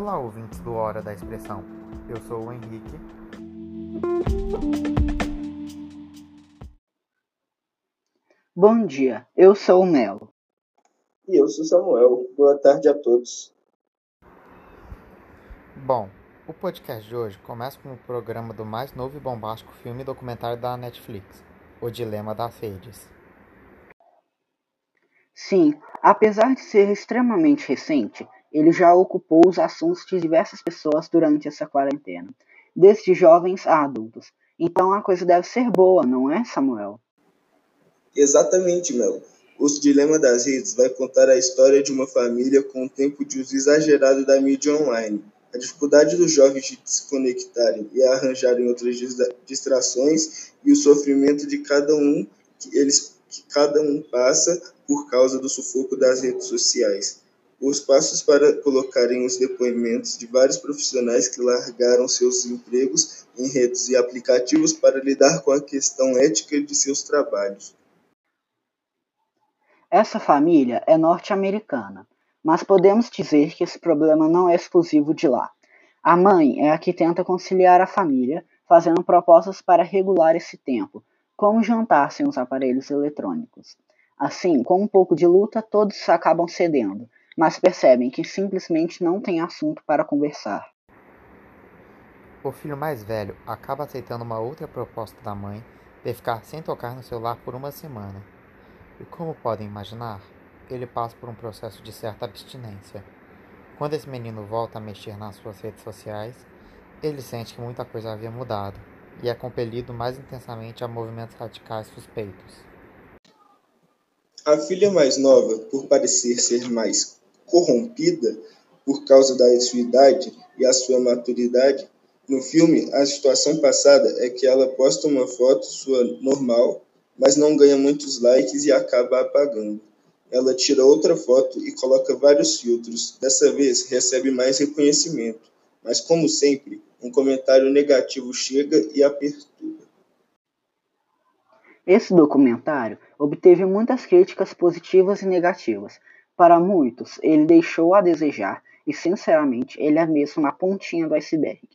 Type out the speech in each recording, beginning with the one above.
Olá, ouvintes do Hora da Expressão. Eu sou o Henrique. Bom dia, eu sou o Melo. E eu sou Samuel. Boa tarde a todos. Bom, o podcast de hoje começa com o programa do mais novo e bombástico filme documentário da Netflix, O Dilema das Redes. Sim, apesar de ser extremamente recente, ele já ocupou os assuntos de diversas pessoas durante essa quarentena, desde jovens a adultos. Então a coisa deve ser boa, não é, Samuel? Exatamente, Mel. O Dilema das Redes vai contar a história de uma família com um tempo de uso exagerado da mídia online. A dificuldade dos jovens de se conectarem e arranjarem outras distrações e o sofrimento de cada um que eles que cada um passa por causa do sufoco das redes sociais. Os passos para colocarem os depoimentos de vários profissionais que largaram seus empregos em redes e aplicativos para lidar com a questão ética de seus trabalhos. Essa família é norte-americana, mas podemos dizer que esse problema não é exclusivo de lá. A mãe é a que tenta conciliar a família, fazendo propostas para regular esse tempo, como jantar sem os aparelhos eletrônicos. Assim, com um pouco de luta, todos acabam cedendo, mas percebem que simplesmente não tem assunto para conversar. O filho mais velho acaba aceitando uma outra proposta da mãe de ficar sem tocar no celular por uma semana. E como podem imaginar, ele passa por um processo de certa abstinência. Quando esse menino volta a mexer nas suas redes sociais, ele sente que muita coisa havia mudado e é compelido mais intensamente a movimentos radicais suspeitos. A filha mais nova, por parecer ser mais corrompida por causa da sua idade e a sua maturidade, no filme a situação passada é que ela posta uma foto sua normal mas não ganha muitos likes e acaba apagando. Ela tira outra foto e coloca vários filtros. Dessa vez recebe mais reconhecimento, mas como sempre, um comentário negativo chega e a perturba. Esse documentário obteve muitas críticas positivas e negativas. Para muitos, ele deixou a desejar e, sinceramente, ele é mesmo a pontinha do iceberg.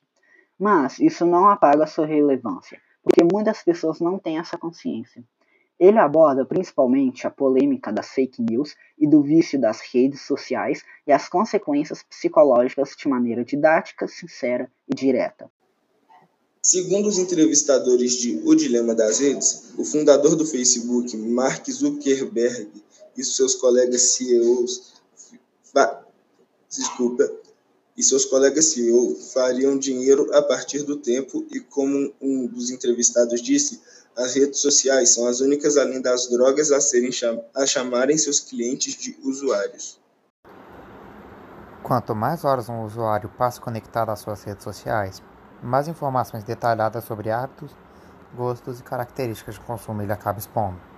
Mas isso não apaga sua relevância, porque muitas pessoas não têm essa consciência. Ele aborda principalmente a polêmica das fake news e do vício das redes sociais e as consequências psicológicas de maneira didática, sincera e direta. Segundo os entrevistadores de O Dilema das Redes, o fundador do Facebook, Mark Zuckerberg, e seus colegas CEOs, desculpa, e seus colegas CEO fariam dinheiro a partir do tempo e como um dos entrevistados disse, as redes sociais são as únicas além das drogas a serem a chamarem seus clientes de usuários. Quanto mais horas um usuário passa conectado às suas redes sociais, mais informações detalhadas sobre hábitos, gostos e características de consumo ele acaba expondo.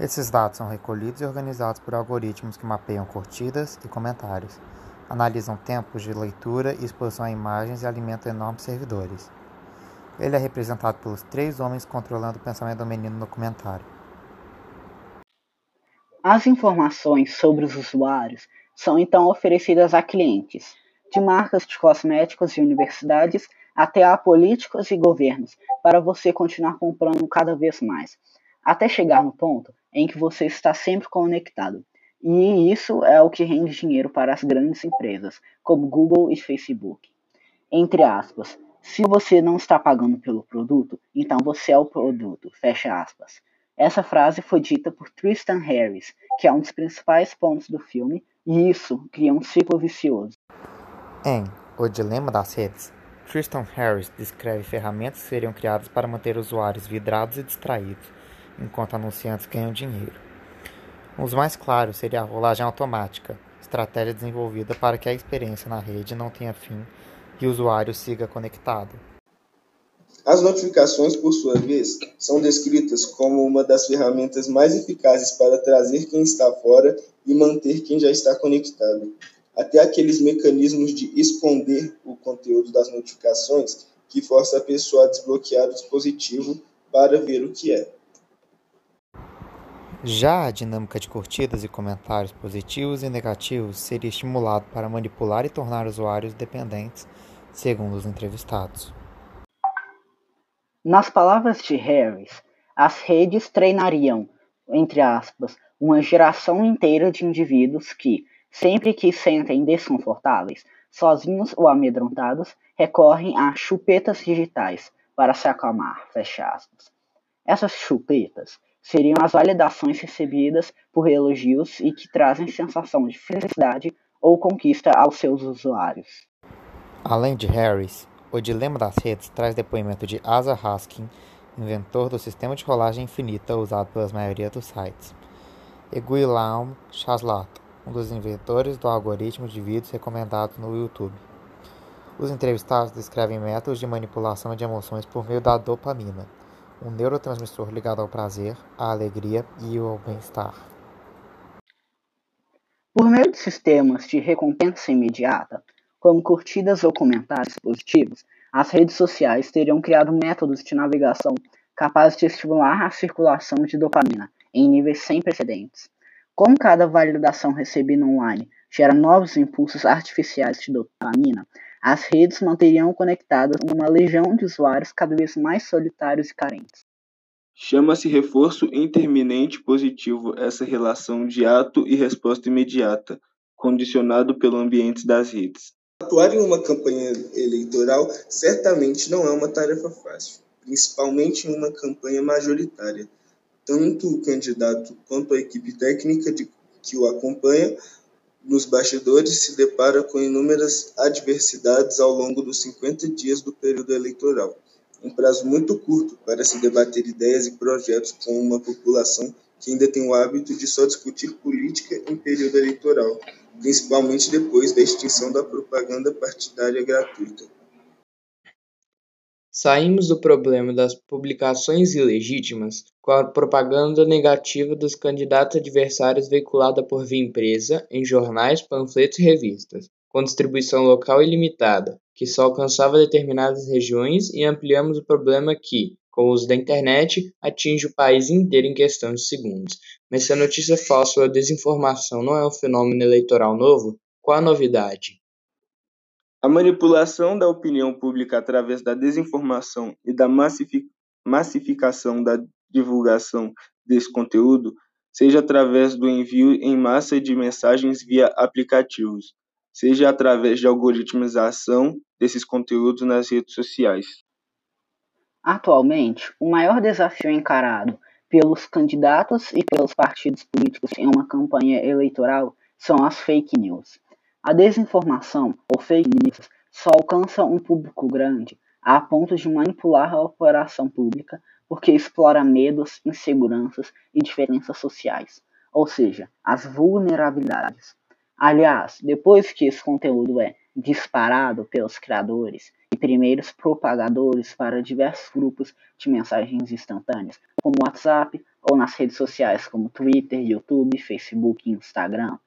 Esses dados são recolhidos e organizados por algoritmos que mapeiam curtidas e comentários, analisam tempos de leitura e exposição a imagens e alimentam enormes servidores. Ele é representado pelos três homens controlando o pensamento do menino no comentário. As informações sobre os usuários são então oferecidas a clientes, de marcas de cosméticos e universidades até a políticos e governos, para você continuar comprando cada vez mais, até chegar no ponto em que você está sempre conectado. E isso é o que rende dinheiro para as grandes empresas, como Google e Facebook. Entre aspas, se você não está pagando pelo produto, então você é o produto. Fecha aspas. Essa frase foi dita por Tristan Harris, que é um dos principais pontos do filme, e isso cria um ciclo vicioso. Em O Dilema das Redes, Tristan Harris descreve ferramentas que seriam criadas para manter usuários vidrados e distraídos, enquanto anunciantes ganham dinheiro. Os mais claros seria a rolagem automática, estratégia desenvolvida para que a experiência na rede não tenha fim e o usuário siga conectado. As notificações, por sua vez, são descritas como uma das ferramentas mais eficazes para trazer quem está fora e manter quem já está conectado. Até aqueles mecanismos de esconder o conteúdo das notificações que força a pessoa a desbloquear o dispositivo para ver o que é. Já a dinâmica de curtidas e comentários positivos e negativos seria estimulado para manipular e tornar usuários dependentes, segundo os entrevistados. Nas palavras de Harris, as redes treinariam, entre aspas, uma geração inteira de indivíduos que, sempre que sentem desconfortáveis, sozinhos ou amedrontados, recorrem a chupetas digitais para se acalmar, fecha aspas. Essas chupetas seriam as validações recebidas por elogios e que trazem sensação de felicidade ou conquista aos seus usuários. Além de Harris, o dilema das redes traz depoimento de Asa Haskin, inventor do sistema de rolagem infinita usado pelas maioria dos sites, e Guillaume Chaslat, um dos inventores do algoritmo de vídeos recomendados no YouTube. Os entrevistados descrevem métodos de manipulação de emoções por meio da dopamina, um neurotransmissor ligado ao prazer, à alegria e ao bem-estar. Por meio de sistemas de recompensa imediata, como curtidas ou comentários positivos, as redes sociais teriam criado métodos de navegação capazes de estimular a circulação de dopamina em níveis sem precedentes. Como cada validação recebida online gera novos impulsos artificiais de dopamina, as redes manteriam conectadas uma legião de usuários cada vez mais solitários e carentes. Chama-se reforço interminente positivo essa relação de ato e resposta imediata, condicionado pelo ambiente das redes. Atuar em uma campanha eleitoral certamente não é uma tarefa fácil, principalmente em uma campanha majoritária. Tanto o candidato quanto a equipe técnica de, que o acompanha nos bastidores se depara com inúmeras adversidades ao longo dos 50 dias do período eleitoral, um prazo muito curto para se debater ideias e projetos com uma população que ainda tem o hábito de só discutir política em período eleitoral, principalmente depois da extinção da propaganda partidária gratuita. Saímos do problema das publicações ilegítimas com a propaganda negativa dos candidatos adversários veiculada por via impressa em jornais, panfletos e revistas, com distribuição local ilimitada, que só alcançava determinadas regiões, e ampliamos o problema que, com o uso da internet, atinge o país inteiro em questão de segundos. Mas se a notícia falsa ou a desinformação não é um fenômeno eleitoral novo, qual a novidade? A manipulação da opinião pública através da desinformação e da massificação da divulgação desse conteúdo, seja através do envio em massa de mensagens via aplicativos, seja através de algoritmização desses conteúdos nas redes sociais. Atualmente, o maior desafio encarado pelos candidatos e pelos partidos políticos em uma campanha eleitoral são as fake news. A desinformação, ou fake news, só alcança um público grande a ponto de manipular a operação pública porque explora medos, inseguranças e diferenças sociais, ou seja, as vulnerabilidades. Aliás, depois que esse conteúdo é disparado pelos criadores e primeiros propagadores para diversos grupos de mensagens instantâneas, como WhatsApp ou nas redes sociais como Twitter, YouTube, Facebook e Instagram,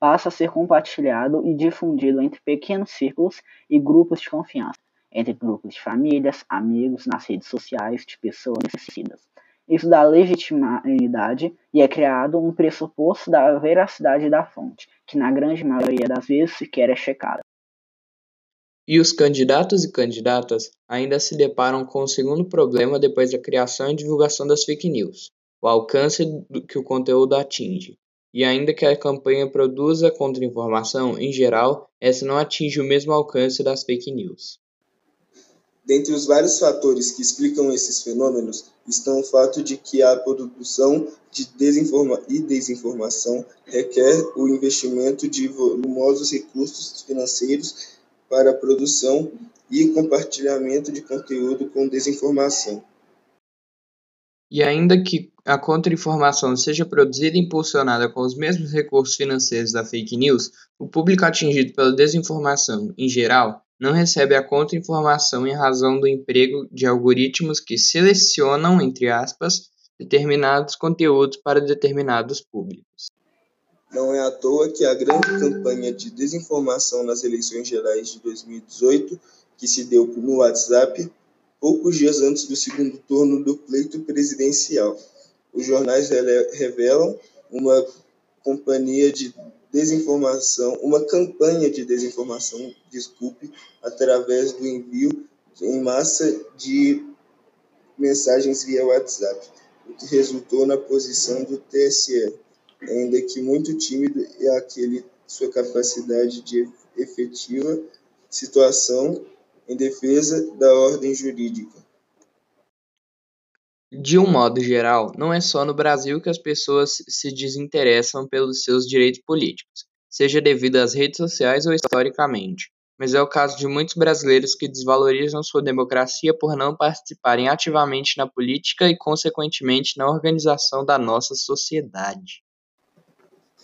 passa a ser compartilhado e difundido entre pequenos círculos e grupos de confiança, entre grupos de famílias, amigos, nas redes sociais de pessoas necessitadas. Isso dá legitimidade e é criado um pressuposto da veracidade da fonte, que na grande maioria das vezes sequer é checada. E os candidatos e candidatas ainda se deparam com o segundo problema depois da criação e divulgação das fake news: o alcance que o conteúdo atinge. E ainda que a campanha produza contra-informação, em geral, essa não atinge o mesmo alcance das fake news. Dentre os vários fatores que explicam esses fenômenos estão o fato de que a produção de desinforma e desinformação requer o investimento de volumosos recursos financeiros para a produção e compartilhamento de conteúdo com desinformação. E ainda que a contra-informação seja produzida e impulsionada com os mesmos recursos financeiros da fake news, o público atingido pela desinformação, em geral, não recebe a contra-informação em razão do emprego de algoritmos que selecionam, entre aspas, determinados conteúdos para determinados públicos. Não é à toa que a grande campanha de desinformação nas eleições gerais de 2018, que se deu no WhatsApp, poucos dias antes do segundo turno do pleito presidencial, Os jornais revelam uma companhia de desinformação, uma campanha de desinformação, desculpe, através do envio em massa de mensagens via WhatsApp, o que resultou na posição do TSE, ainda que muito tímido e aquele sua capacidade de efetiva situação em defesa da ordem jurídica. De um modo geral, não é só no Brasil que as pessoas se desinteressam pelos seus direitos políticos, seja devido às redes sociais ou historicamente, mas é o caso de muitos brasileiros que desvalorizam sua democracia por não participarem ativamente na política e, consequentemente, na organização da nossa sociedade.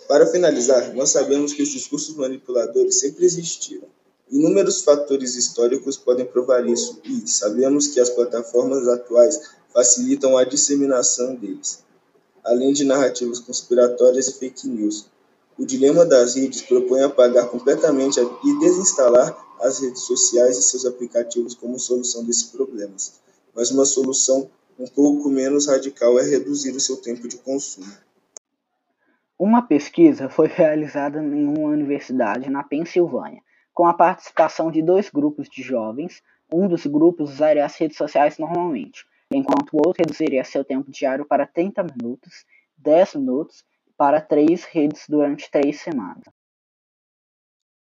Para finalizar, nós sabemos que os discursos manipuladores sempre existiram. Inúmeros fatores históricos podem provar isso e sabemos que as plataformas atuais facilitam a disseminação deles, além de narrativas conspiratórias e fake news. O dilema das redes propõe apagar completamente e desinstalar as redes sociais e seus aplicativos como solução desses problemas, mas uma solução um pouco menos radical é reduzir o seu tempo de consumo. Uma pesquisa foi realizada em uma universidade na Pensilvânia, com a participação de dois grupos de jovens. Um dos grupos usaria as redes sociais normalmente, enquanto o outro reduziria seu tempo diário para 30 minutos, 10 minutos, para três redes durante três semanas.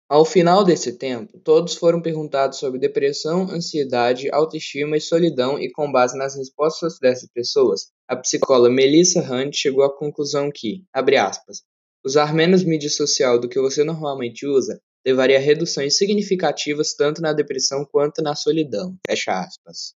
Ao final desse tempo, todos foram perguntados sobre depressão, ansiedade, autoestima e solidão, e com base nas respostas dessas pessoas, a psicóloga Melissa Hunt chegou à conclusão que, abre aspas, usar menos mídia social do que você normalmente usa levaria a reduções significativas tanto na depressão quanto na solidão. Fecha aspas.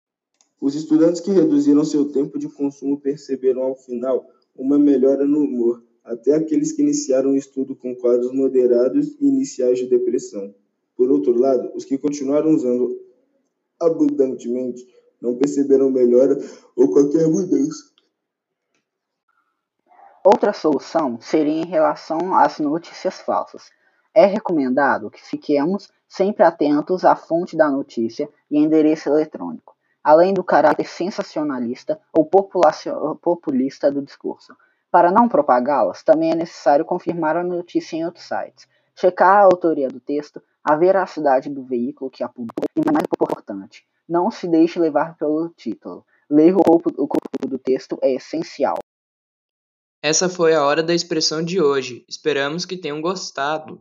Os estudantes que reduziram seu tempo de consumo perceberam ao final uma melhora no humor, até aqueles que iniciaram o estudo com quadros moderados e iniciais de depressão. Por outro lado, os que continuaram usando abundantemente não perceberam melhora ou qualquer mudança. Outra solução seria em relação às notícias falsas. É recomendado que fiquemos sempre atentos à fonte da notícia e endereço eletrônico além do caráter sensacionalista ou populista do discurso. Para não propagá-las, também é necessário confirmar a notícia em outros sites, checar a autoria do texto, a veracidade do veículo que a publicou e, mais importante, não se deixe levar pelo título. Ler o corpo, o corpo do texto é essencial. Essa foi a hora da expressão de hoje. Esperamos que tenham gostado.